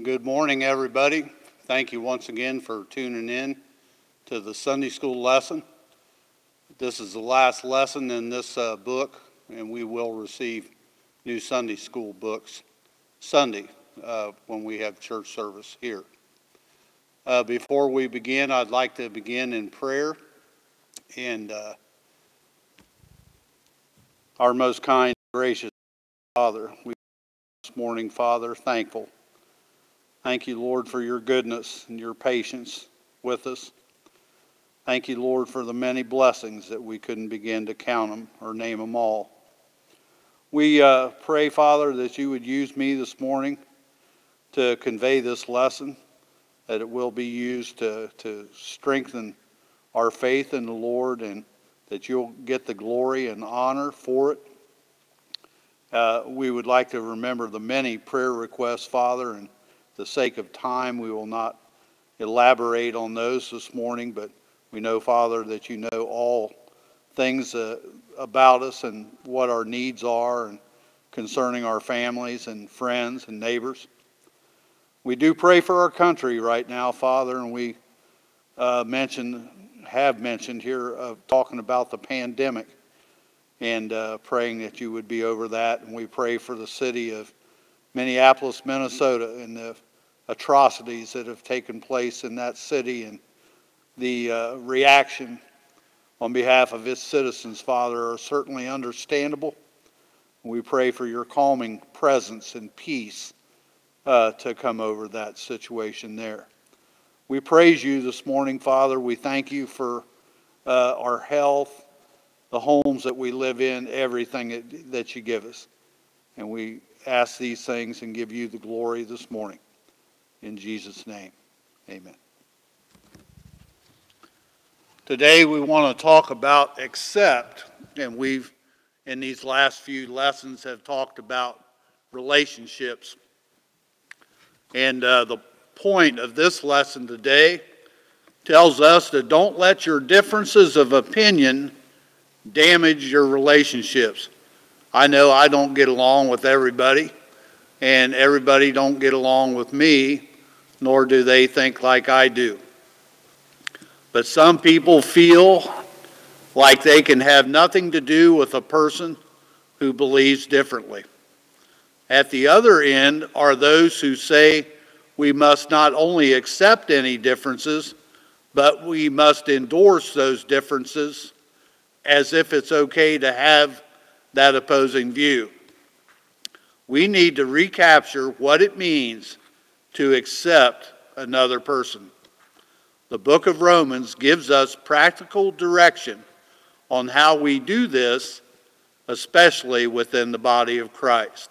Good morning, everybody. Thank you once again for tuning in to the Sunday school lesson. This is the last lesson in this uh, book, and we will receive new Sunday school books Sunday uh, when we have church service here. Uh, Before we begin, I'd like to begin in prayer. And uh, our most kind, gracious Father, we this morning, Father, thankful Thank you, Lord, for your goodness and your patience with us. Thank you, Lord, for the many blessings that we couldn't begin to count them or name them all. We uh, pray, Father, that you would use me this morning to convey this lesson, that it will be used to, to strengthen our faith in the Lord, and that you'll get the glory and honor for it. Uh, we would like to remember the many prayer requests, Father, and the sake of time, we will not elaborate on those this morning, but we know, Father, that you know all things uh, about us and what our needs are and concerning our families and friends and neighbors. We do pray for our country right now, Father, and we uh, mentioned, have mentioned here, of talking about the pandemic and uh, praying that you would be over that. And we pray for the city of Minneapolis, Minnesota, and the atrocities that have taken place in that city and the uh, reaction on behalf of its citizens, Father, are certainly understandable. We pray for your calming presence and peace uh, to come over that situation there. We praise you this morning, Father. We thank you for uh, our health, the homes that we live in, everything that, that you give us. And we ask these things and give you the glory this morning. In Jesus' name, amen. Today we want to talk about accept, and we've, in these last few lessons, have talked about relationships. And uh, the point of this lesson today tells us that don't let your differences of opinion damage your relationships. I know I don't get along with everybody, and everybody don't get along with me, nor do they think like I do. But some people feel like they can have nothing to do with a person who believes differently. At the other end are those who say we must not only accept any differences, but we must endorse those differences as if it's okay to have that opposing view. We need to recapture what it means to accept another person. The book of Romans gives us practical direction on how we do this, especially within the body of Christ.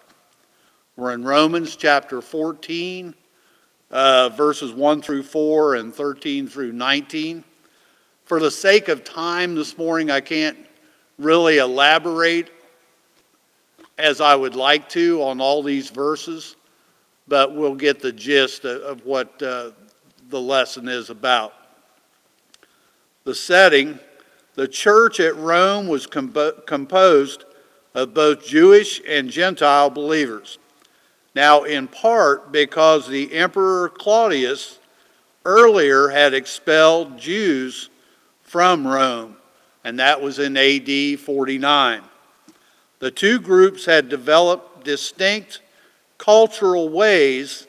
We're in Romans chapter 14, uh, verses 1 through 4 and 13 through 19. For the sake of time this morning, I can't really elaborate as I would like to on all these verses, but we'll get the gist of, of what uh, the lesson is about. The setting the church at Rome was compo- composed of both Jewish and Gentile believers. Now, in part because the Emperor Claudius earlier had expelled Jews from Rome, and that was in AD 49. The two groups had developed distinct cultural ways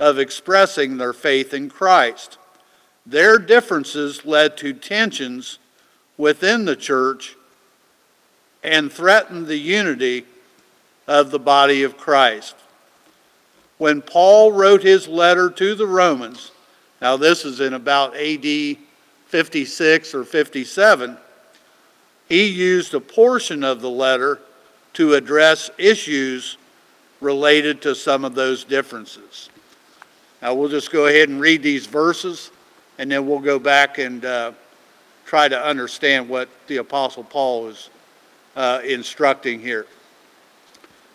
of expressing their faith in Christ. Their differences led to tensions within the church and threatened the unity of the body of Christ. When Paul wrote his letter to the Romans, now this is in about AD 56 or 57, he used a portion of the letter to address issues related to some of those differences. Now, we'll just go ahead and read these verses, and then we'll go back and uh, try to understand what the Apostle Paul is uh, instructing here.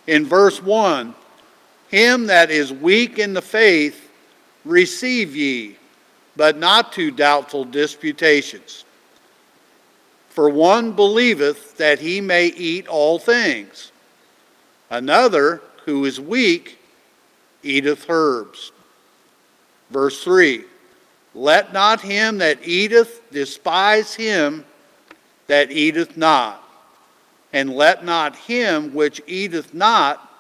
In verse 1, him that is weak in the faith receive ye, but not to doubtful disputations. For one believeth that he may eat all things, another, who is weak, eateth herbs. Verse 3 Let not him that eateth despise him that eateth not, and let not him which eateth not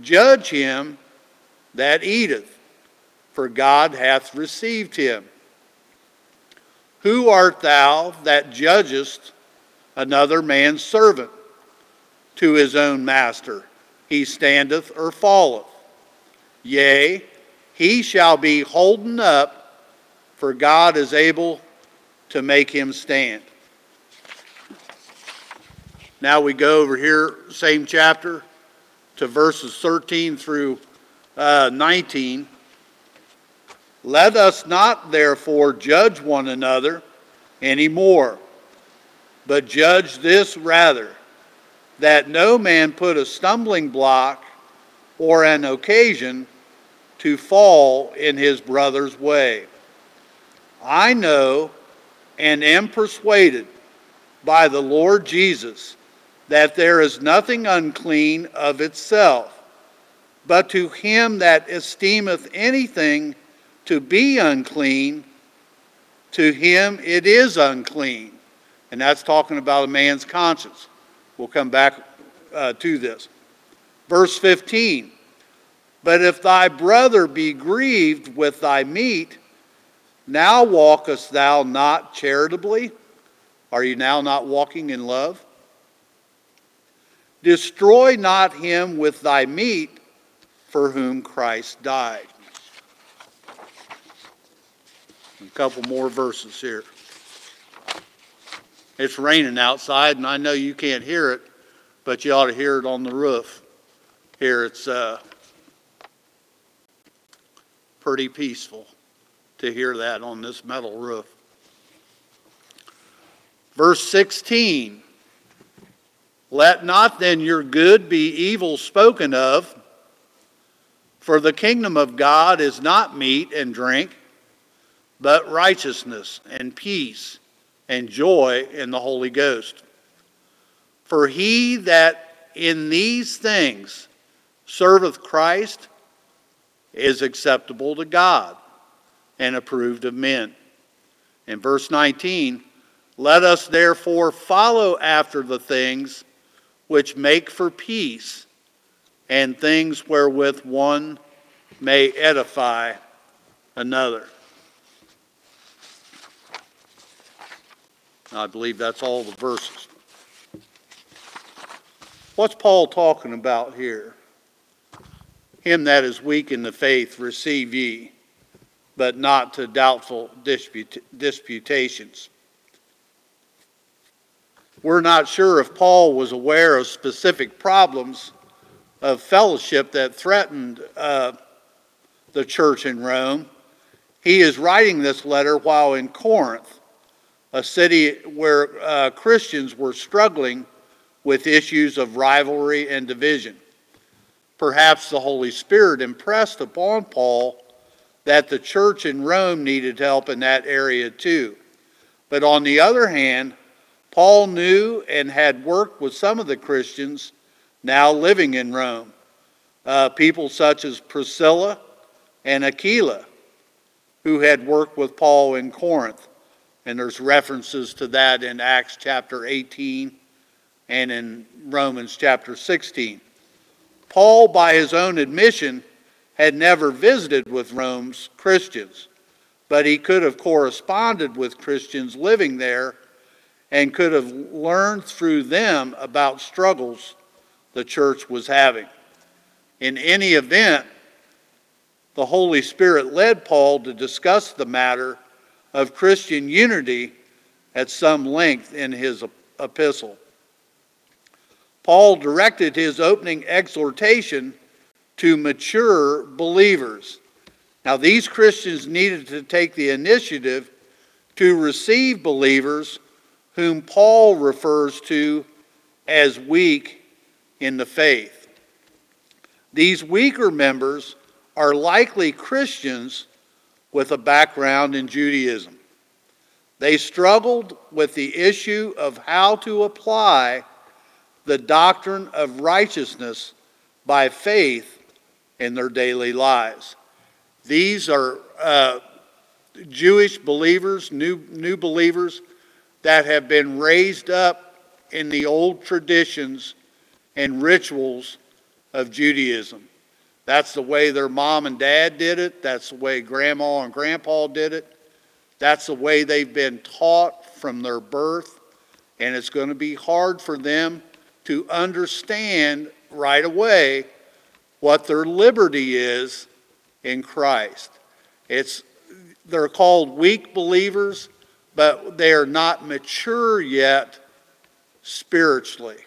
judge him that eateth, for God hath received him. Who art thou that judgest another man's servant? To his own master he standeth or falleth. Yea, he shall be holden up, for God is able to make him stand. Now we go over here, same chapter, to verses 13 through uh, 19. Let us not therefore judge one another any more, but judge this rather, that no man put a stumbling block or an occasion to fall in his brother's way. I know and am persuaded by the Lord Jesus that there is nothing unclean of itself, but to him that esteemeth anything to be unclean, to him it is unclean. And that's talking about a man's conscience. We'll come back uh, to this. Verse 15 But if thy brother be grieved with thy meat, now walkest thou not charitably? Are you now not walking in love? Destroy not him with thy meat for whom Christ died. A couple more verses here. It's raining outside, and I know you can't hear it, but you ought to hear it on the roof. Here it's uh, pretty peaceful to hear that on this metal roof. Verse 16 Let not then your good be evil spoken of, for the kingdom of God is not meat and drink but righteousness and peace and joy in the Holy Ghost. For he that in these things serveth Christ is acceptable to God and approved of men. In verse 19, let us therefore follow after the things which make for peace and things wherewith one may edify another. I believe that's all the verses. What's Paul talking about here? Him that is weak in the faith receive ye, but not to doubtful disput- disputations. We're not sure if Paul was aware of specific problems of fellowship that threatened uh, the church in Rome. He is writing this letter while in Corinth a city where uh, Christians were struggling with issues of rivalry and division. Perhaps the Holy Spirit impressed upon Paul that the church in Rome needed help in that area too. But on the other hand, Paul knew and had worked with some of the Christians now living in Rome, uh, people such as Priscilla and Aquila, who had worked with Paul in Corinth. And there's references to that in Acts chapter 18 and in Romans chapter 16. Paul, by his own admission, had never visited with Rome's Christians, but he could have corresponded with Christians living there and could have learned through them about struggles the church was having. In any event, the Holy Spirit led Paul to discuss the matter of Christian unity at some length in his epistle. Paul directed his opening exhortation to mature believers. Now, these Christians needed to take the initiative to receive believers whom Paul refers to as weak in the faith. These weaker members are likely Christians with a background in Judaism. They struggled with the issue of how to apply the doctrine of righteousness by faith in their daily lives. These are uh, Jewish believers, new, new believers that have been raised up in the old traditions and rituals of Judaism. That's the way their mom and dad did it. That's the way grandma and grandpa did it. That's the way they've been taught from their birth. And it's going to be hard for them to understand right away what their liberty is in Christ. It's, they're called weak believers, but they are not mature yet spiritually.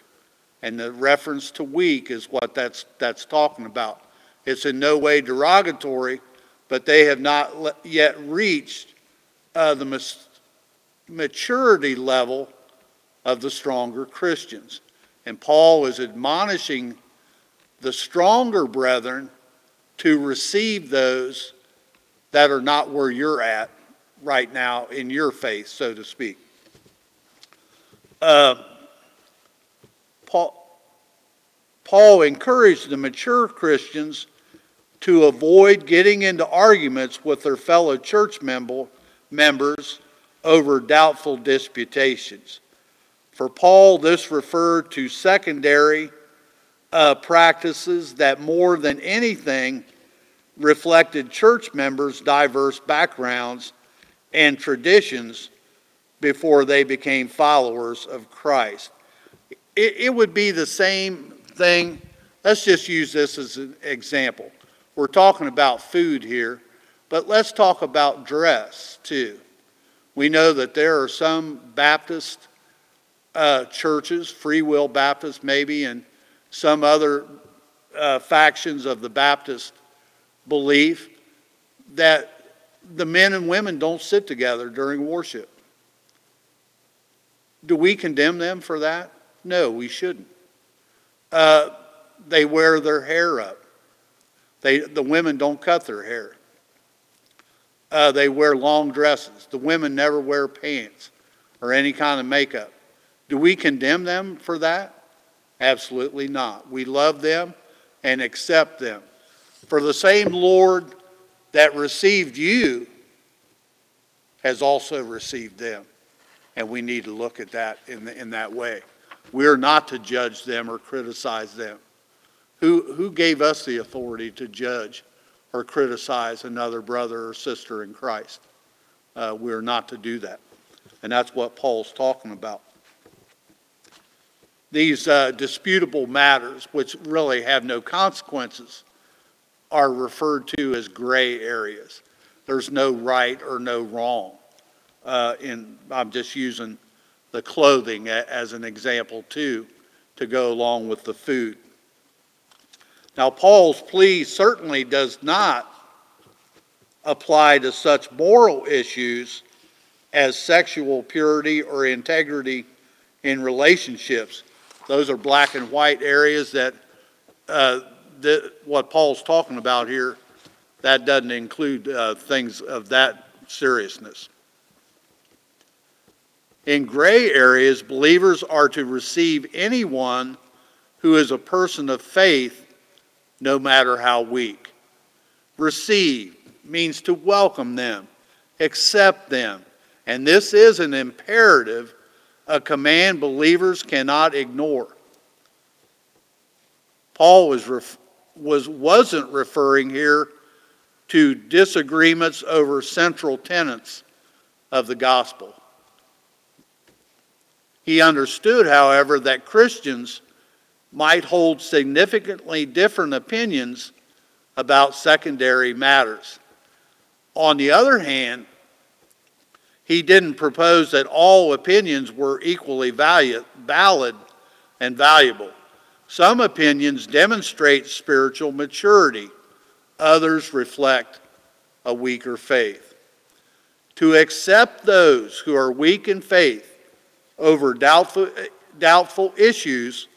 And the reference to weak is what that's, that's talking about. It's in no way derogatory, but they have not yet reached uh, the maturity level of the stronger Christians. And Paul is admonishing the stronger brethren to receive those that are not where you're at right now in your faith, so to speak. Uh, Paul, Paul encouraged the mature Christians to avoid getting into arguments with their fellow church member, members over doubtful disputations. For Paul, this referred to secondary uh, practices that more than anything reflected church members' diverse backgrounds and traditions before they became followers of Christ. It, it would be the same thing. Let's just use this as an example. We're talking about food here, but let's talk about dress too. We know that there are some Baptist uh, churches, Free Will Baptist maybe, and some other uh, factions of the Baptist belief that the men and women don't sit together during worship. Do we condemn them for that? No, we shouldn't. Uh, they wear their hair up. They, the women don't cut their hair. Uh, they wear long dresses. The women never wear pants or any kind of makeup. Do we condemn them for that? Absolutely not. We love them and accept them. For the same Lord that received you has also received them. And we need to look at that in, the, in that way. We are not to judge them or criticize them. Who, who gave us the authority to judge or criticize another brother or sister in Christ? Uh, we are not to do that. And that's what Paul's talking about. These uh, disputable matters, which really have no consequences, are referred to as gray areas. There's no right or no wrong. Uh, in, I'm just using the clothing as an example too, to go along with the food. Now, Paul's plea certainly does not apply to such moral issues as sexual purity or integrity in relationships. Those are black and white areas that, uh, what Paul's talking about here, that doesn't include uh, things of that seriousness. In gray areas, believers are to receive anyone who is a person of faith no matter how weak. Receive means to welcome them, accept them. And this is an imperative, a command believers cannot ignore. Paul was, ref- was, wasn't referring here to disagreements over central tenets of the gospel. He understood, however, that Christians might hold significantly different opinions about secondary matters. On the other hand, he didn't propose that all opinions were equally valid, valid and valuable. Some opinions demonstrate spiritual maturity, others reflect a weaker faith. To accept those who are weak in faith over doubtful, eh, doubtful issues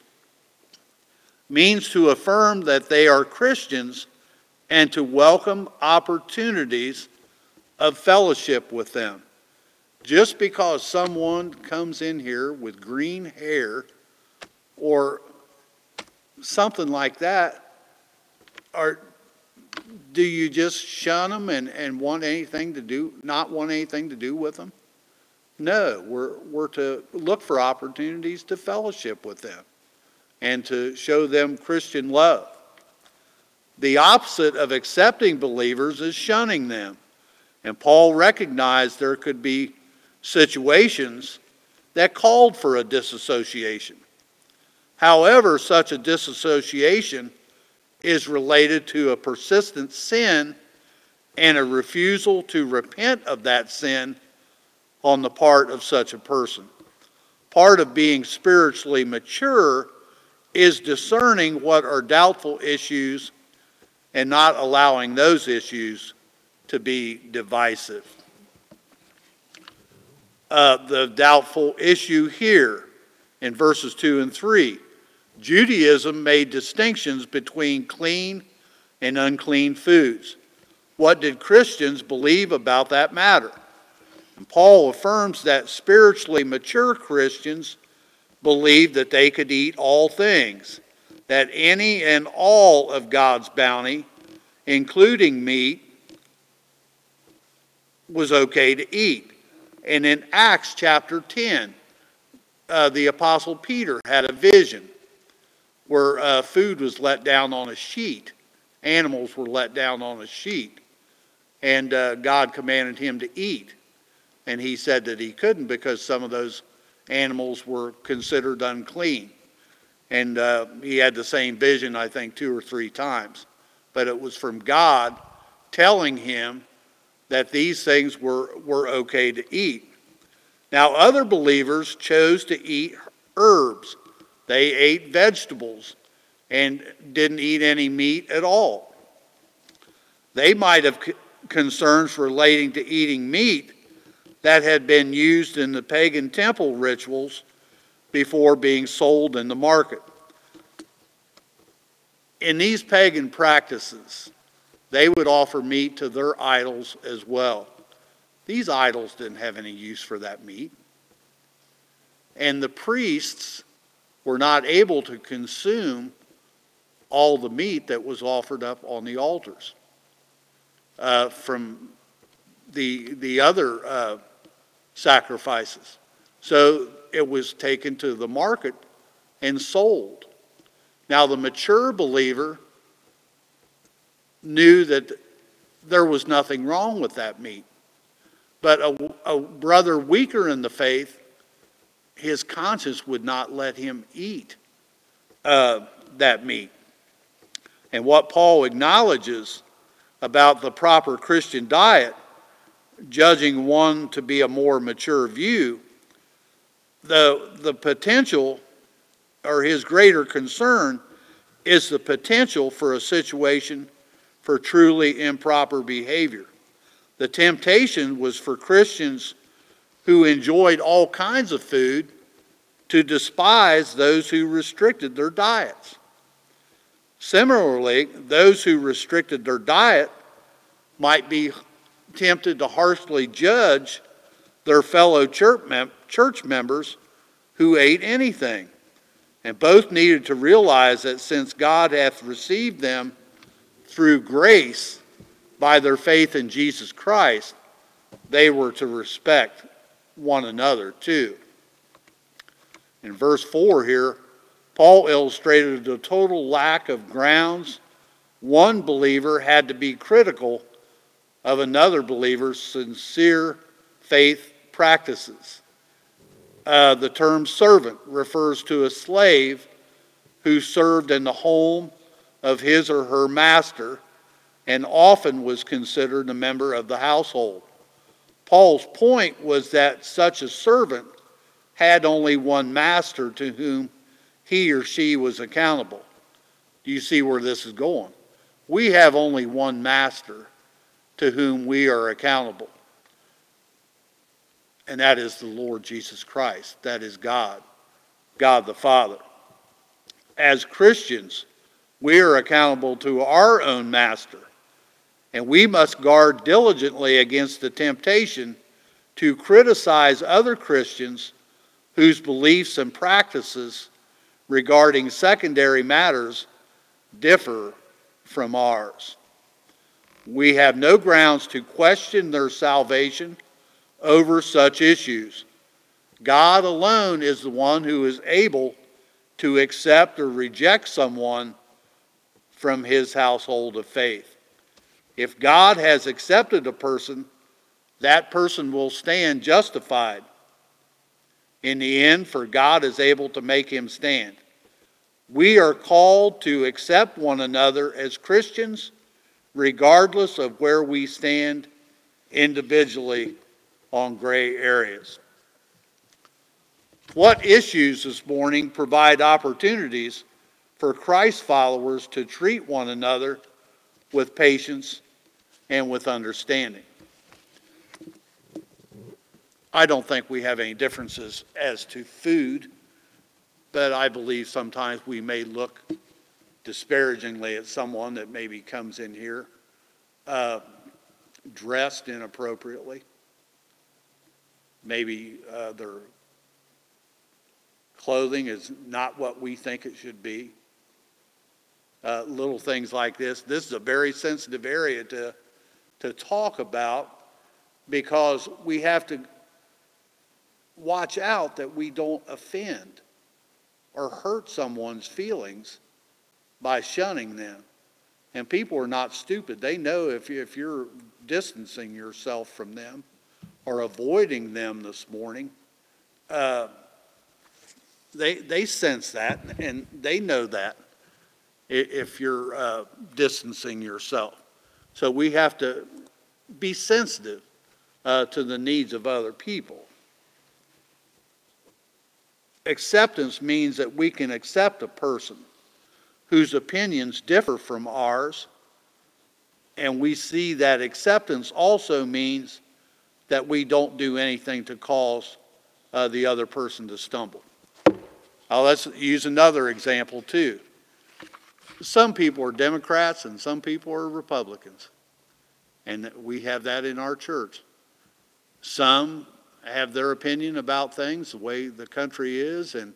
means to affirm that they are Christians and to welcome opportunities of fellowship with them. Just because someone comes in here with green hair or something like that, or do you just shun them and, and want anything to do, not want anything to do with them? No, we're, we're to look for opportunities to fellowship with them and to show them Christian love. The opposite of accepting believers is shunning them. And Paul recognized there could be situations that called for a disassociation. However, such a disassociation is related to a persistent sin and a refusal to repent of that sin on the part of such a person. Part of being spiritually mature is discerning what are doubtful issues and not allowing those issues to be divisive. Uh, the doubtful issue here in verses 2 and 3 Judaism made distinctions between clean and unclean foods. What did Christians believe about that matter? And Paul affirms that spiritually mature Christians believed that they could eat all things, that any and all of God's bounty, including meat, was okay to eat. And in Acts chapter 10, uh, the Apostle Peter had a vision where uh, food was let down on a sheet. Animals were let down on a sheet. And uh, God commanded him to eat. And he said that he couldn't because some of those animals were considered unclean. And uh, he had the same vision, I think, two or three times. But it was from God telling him that these things were, were okay to eat. Now, other believers chose to eat herbs, they ate vegetables and didn't eat any meat at all. They might have concerns relating to eating meat that had been used in the pagan temple rituals before being sold in the market. In these pagan practices, they would offer meat to their idols as well. These idols didn't have any use for that meat. And the priests were not able to consume all the meat that was offered up on the altars uh, from the, the other uh, sacrifices. So it was taken to the market and sold. Now, the mature believer knew that there was nothing wrong with that meat. But a, a brother weaker in the faith, his conscience would not let him eat uh, that meat. And what Paul acknowledges about the proper Christian diet, judging one to be a more mature view, the, the potential or his greater concern is the potential for a situation for truly improper behavior. The temptation was for Christians who enjoyed all kinds of food to despise those who restricted their diets. Similarly, those who restricted their diet might be tempted to harshly judge their fellow church members who ate anything. And both needed to realize that since God hath received them through grace by their faith in Jesus Christ, they were to respect one another too. In verse 4 here, Paul illustrated the total lack of grounds one believer had to be critical of another believer's sincere faith practices. Uh, the term servant refers to a slave who served in the home of his or her master and often was considered a member of the household. Paul's point was that such a servant had only one master to whom he or she was accountable. Do you see where this is going? We have only one master to whom we are accountable, and that is the Lord Jesus Christ. That is God, God the Father. As Christians, we are accountable to our own master, and we must guard diligently against the temptation to criticize other Christians whose beliefs and practices regarding secondary matters differ from ours. We have no grounds to question their salvation over such issues. God alone is the one who is able to accept or reject someone from his household of faith. If God has accepted a person, that person will stand justified. In the end, for God is able to make him stand. We are called to accept one another as Christians, regardless of where we stand individually on gray areas. What issues this morning provide opportunities for Christ followers to treat one another with patience and with understanding? I don't think we have any differences as to food, but I believe sometimes we may look disparagingly at someone that maybe comes in here uh, dressed inappropriately. Maybe uh, their clothing is not what we think it should be. Uh, little things like this. This is a very sensitive area to, to talk about because we have to watch out that we don't offend or hurt someone's feelings by shunning them. And people are not stupid. They know if, if you're distancing yourself from them or avoiding them this morning, uh, they, they sense that and they know that if you're uh, distancing yourself. So we have to be sensitive uh, to the needs of other people. Acceptance means that we can accept a person whose opinions differ from ours, and we see that acceptance also means that we don't do anything to cause uh, the other person to stumble. Uh, let's use another example too. Some people are Democrats and some people are Republicans. And we have that in our church. Some have their opinion about things, the way the country is, and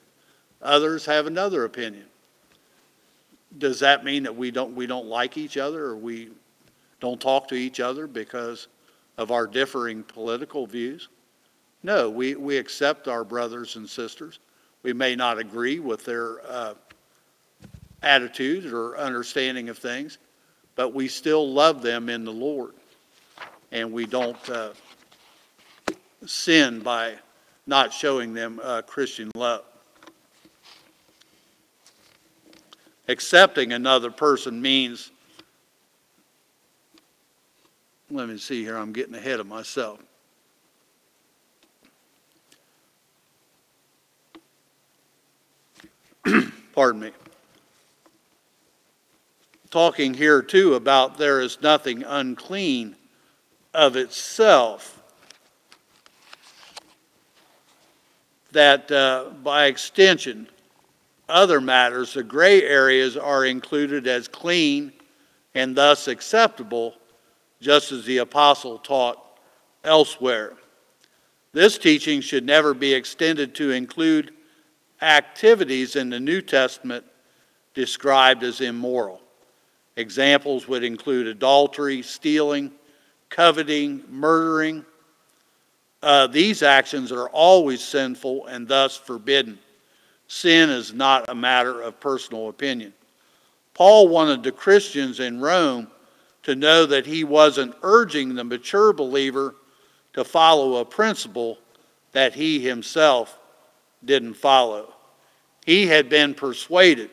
others have another opinion. Does that mean that we don't, we don't like each other or we don't talk to each other because of our differing political views? No, we, we accept our brothers and sisters. We may not agree with their uh, attitude or understanding of things, but we still love them in the Lord. And we don't uh, sin by not showing them uh, Christian love. Accepting another person means, let me see here, I'm getting ahead of myself. Pardon me. Talking here too about there is nothing unclean of itself. That uh, by extension, other matters, the gray areas are included as clean and thus acceptable, just as the apostle taught elsewhere. This teaching should never be extended to include activities in the New Testament described as immoral. Examples would include adultery, stealing, coveting, murdering. Uh, these actions are always sinful and thus forbidden. Sin is not a matter of personal opinion. Paul wanted the Christians in Rome to know that he wasn't urging the mature believer to follow a principle that he himself didn't follow. He had been persuaded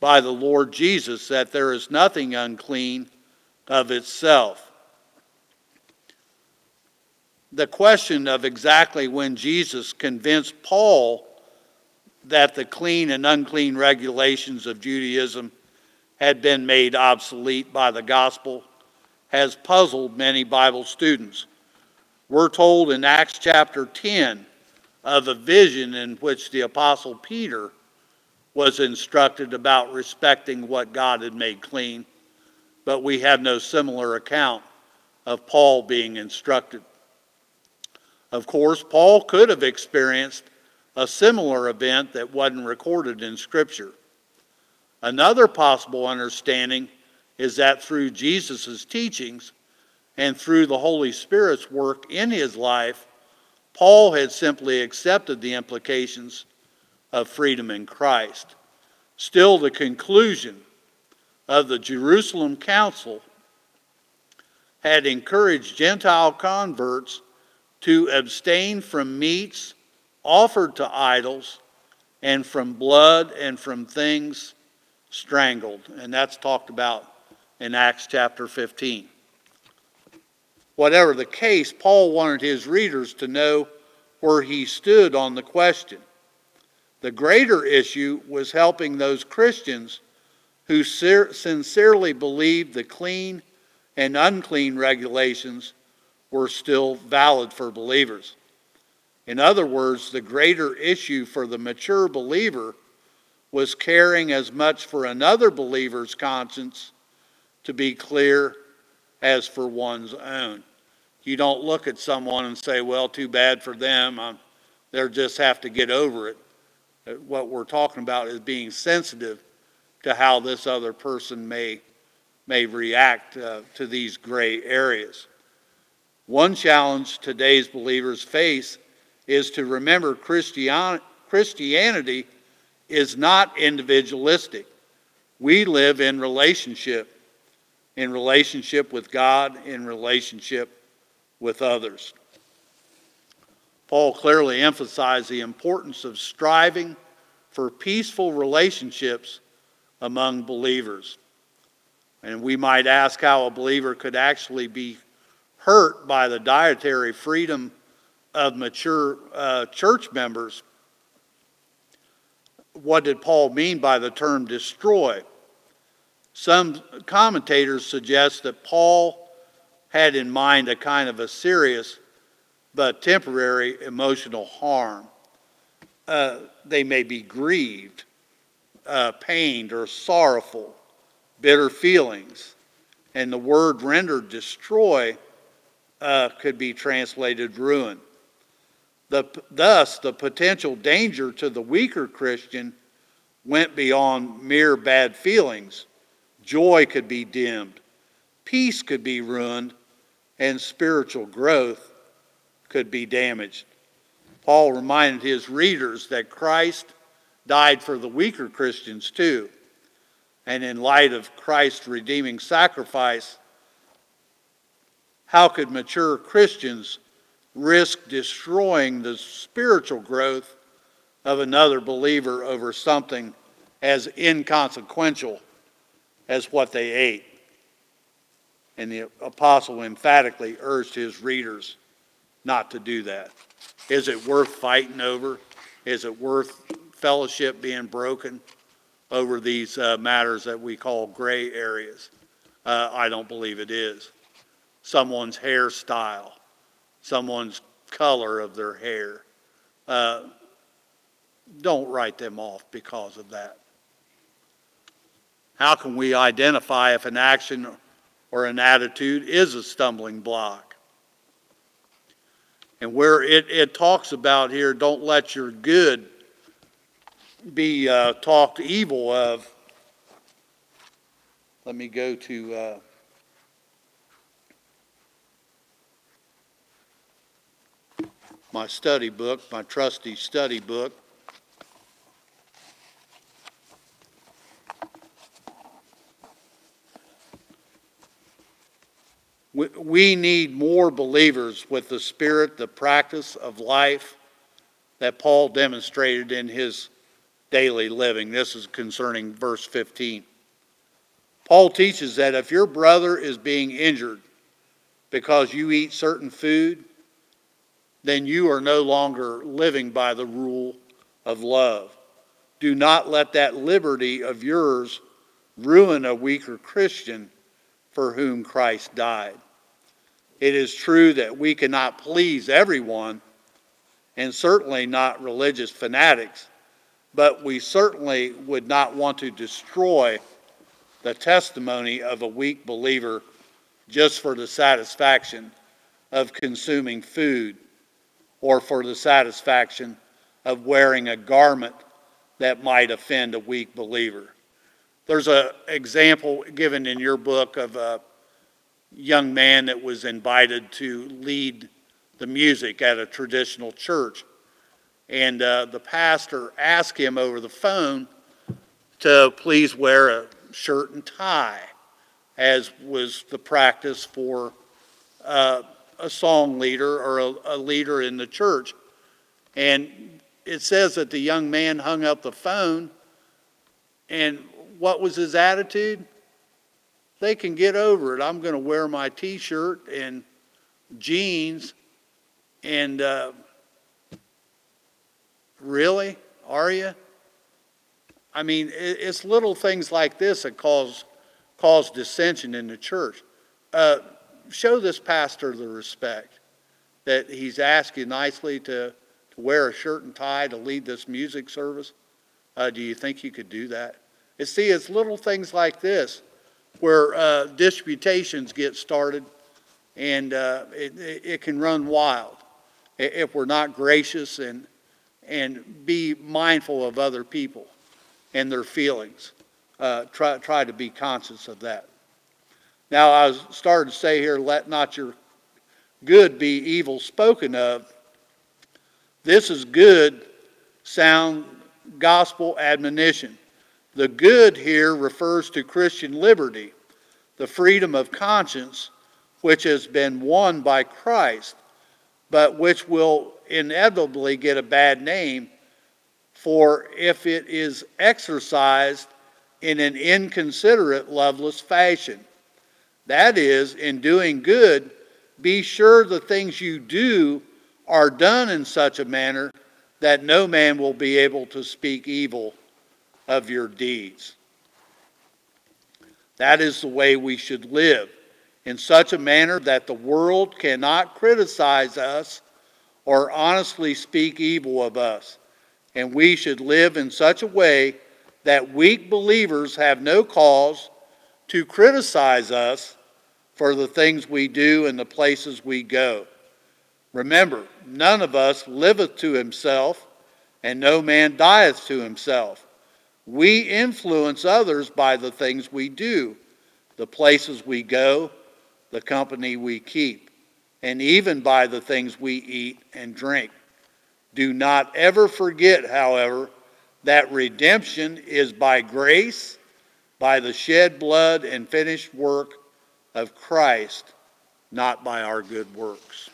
by the Lord Jesus that there is nothing unclean of itself. The question of exactly when Jesus convinced Paul that the clean and unclean regulations of Judaism had been made obsolete by the gospel has puzzled many Bible students. We're told in Acts chapter 10 of a vision in which the Apostle Peter was instructed about respecting what God had made clean, but we have no similar account of Paul being instructed. Of course, Paul could have experienced a similar event that wasn't recorded in Scripture. Another possible understanding is that through Jesus' teachings and through the Holy Spirit's work in his life, Paul had simply accepted the implications of freedom in Christ. Still, the conclusion of the Jerusalem Council had encouraged Gentile converts to abstain from meats offered to idols and from blood and from things strangled. And that's talked about in Acts chapter 15. Whatever the case, Paul wanted his readers to know where he stood on the question. The greater issue was helping those Christians who sincerely believed the clean and unclean regulations were still valid for believers. In other words, the greater issue for the mature believer was caring as much for another believer's conscience to be clear as for one's own. You don't look at someone and say, well, too bad for them. They'll just have to get over it. Uh, what we're talking about is being sensitive to how this other person may, may react uh, to these gray areas. One challenge today's believers face is to remember Christian, Christianity is not individualistic. We live in relationship, in relationship with God, in relationship with others. Paul clearly emphasized the importance of striving for peaceful relationships among believers. And we might ask how a believer could actually be hurt by the dietary freedom of mature uh, church members. What did Paul mean by the term destroy? Some commentators suggest that Paul had in mind a kind of a serious but temporary emotional harm. Uh, they may be grieved, uh, pained, or sorrowful, bitter feelings. And the word rendered destroy uh, could be translated ruin. The, thus, the potential danger to the weaker Christian went beyond mere bad feelings. Joy could be dimmed, peace could be ruined, and spiritual growth could be damaged. Paul reminded his readers that Christ died for the weaker Christians too. And in light of Christ's redeeming sacrifice, how could mature Christians risk destroying the spiritual growth of another believer over something as inconsequential as what they ate? And the apostle emphatically urged his readers not to do that. Is it worth fighting over? Is it worth fellowship being broken over these uh, matters that we call gray areas? Uh, I don't believe it is someone's hairstyle, someone's color of their hair. Uh, don't write them off because of that. How can we identify if an action or an attitude is a stumbling block? And where it, it talks about here, don't let your good be uh, talked evil of. Let me go to. Uh, my study book, my trusty study book. We need more believers with the spirit, the practice of life that Paul demonstrated in his daily living. This is concerning verse 15. Paul teaches that if your brother is being injured because you eat certain food, then you are no longer living by the rule of love. Do not let that liberty of yours ruin a weaker Christian for whom Christ died. It is true that we cannot please everyone, and certainly not religious fanatics, but we certainly would not want to destroy the testimony of a weak believer just for the satisfaction of consuming food or for the satisfaction of wearing a garment that might offend a weak believer. there's an example given in your book of a young man that was invited to lead the music at a traditional church. And uh, the pastor asked him over the phone to please wear a shirt and tie, as was the practice for uh, a song leader or a, a leader in the church. And it says that the young man hung up the phone, and what was his attitude? They can get over it. I'm going to wear my t shirt and jeans. And uh, really? Are you? I mean, it's little things like this that cause, cause dissension in the church. Uh, show this pastor the respect that he's asking nicely to, to wear a shirt and tie to lead this music service. Uh, do you think you could do that? And see, it's little things like this where uh, disputations get started and uh, it, it, it can run wild if we're not gracious and, and be mindful of other people and their feelings. Uh, try, try to be conscious of that. Now, I was starting to say here, let not your good be evil spoken of. This is good, sound gospel admonition. The good here refers to Christian liberty, the freedom of conscience, which has been won by Christ, but which will inevitably get a bad name for if it is exercised in an inconsiderate, loveless fashion. That is, in doing good, be sure the things you do are done in such a manner that no man will be able to speak evil of your deeds. That is the way we should live, in such a manner that the world cannot criticize us or honestly speak evil of us and we should live in such a way that weak believers have no cause to criticize us for the things we do and the places we go. Remember, none of us liveth to himself, and no man dieth to himself. We influence others by the things we do, the places we go, the company we keep, and even by the things we eat and drink. Do not ever forget, however, that redemption is by grace, by the shed blood and finished work of Christ, not by our good works.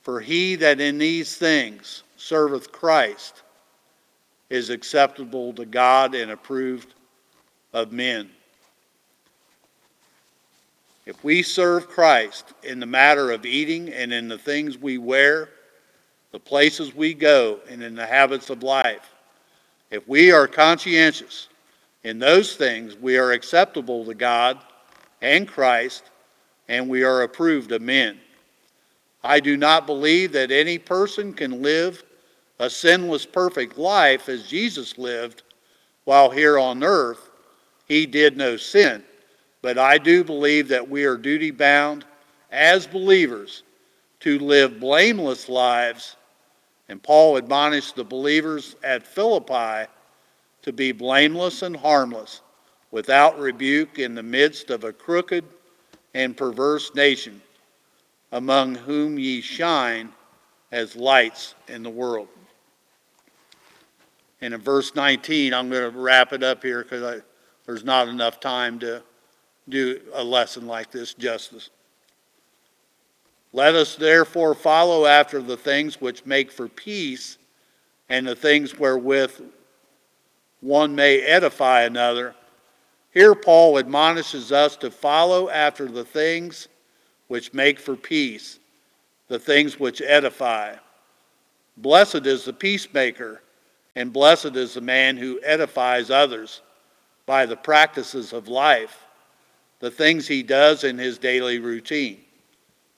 For he that in these things serveth Christ is acceptable to God and approved of men. If we serve Christ in the matter of eating and in the things we wear, the places we go, and in the habits of life, if we are conscientious in those things, we are acceptable to God and Christ, and we are approved of men. I do not believe that any person can live a sinless, perfect life as Jesus lived while here on earth. He did no sin. But I do believe that we are duty bound as believers to live blameless lives. And Paul admonished the believers at Philippi to be blameless and harmless, without rebuke in the midst of a crooked and perverse nation, among whom ye shine as lights in the world. And in verse 19, I'm going to wrap it up here because there's not enough time to do a lesson like this justice. Let us therefore follow after the things which make for peace and the things wherewith one may edify another. Here, Paul admonishes us to follow after the things which make for peace, the things which edify. Blessed is the peacemaker, and blessed is the man who edifies others by the practices of life the things he does in his daily routine.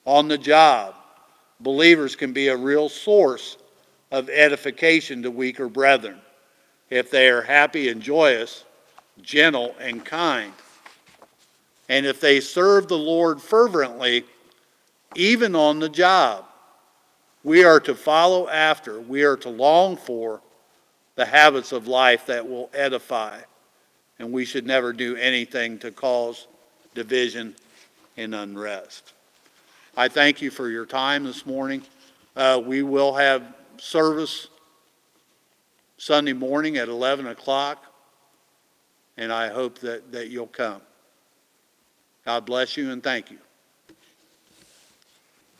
On the job, believers can be a real source of edification to weaker brethren if they are happy and joyous, gentle and kind. And if they serve the Lord fervently, even on the job. We are to follow after, we are to long for the habits of life that will edify, and we should never do anything to cause division and unrest. I thank you for your time this morning. Uh, We will have service Sunday morning at 11 o'clock, and I hope that, that you'll come. God bless you and thank you.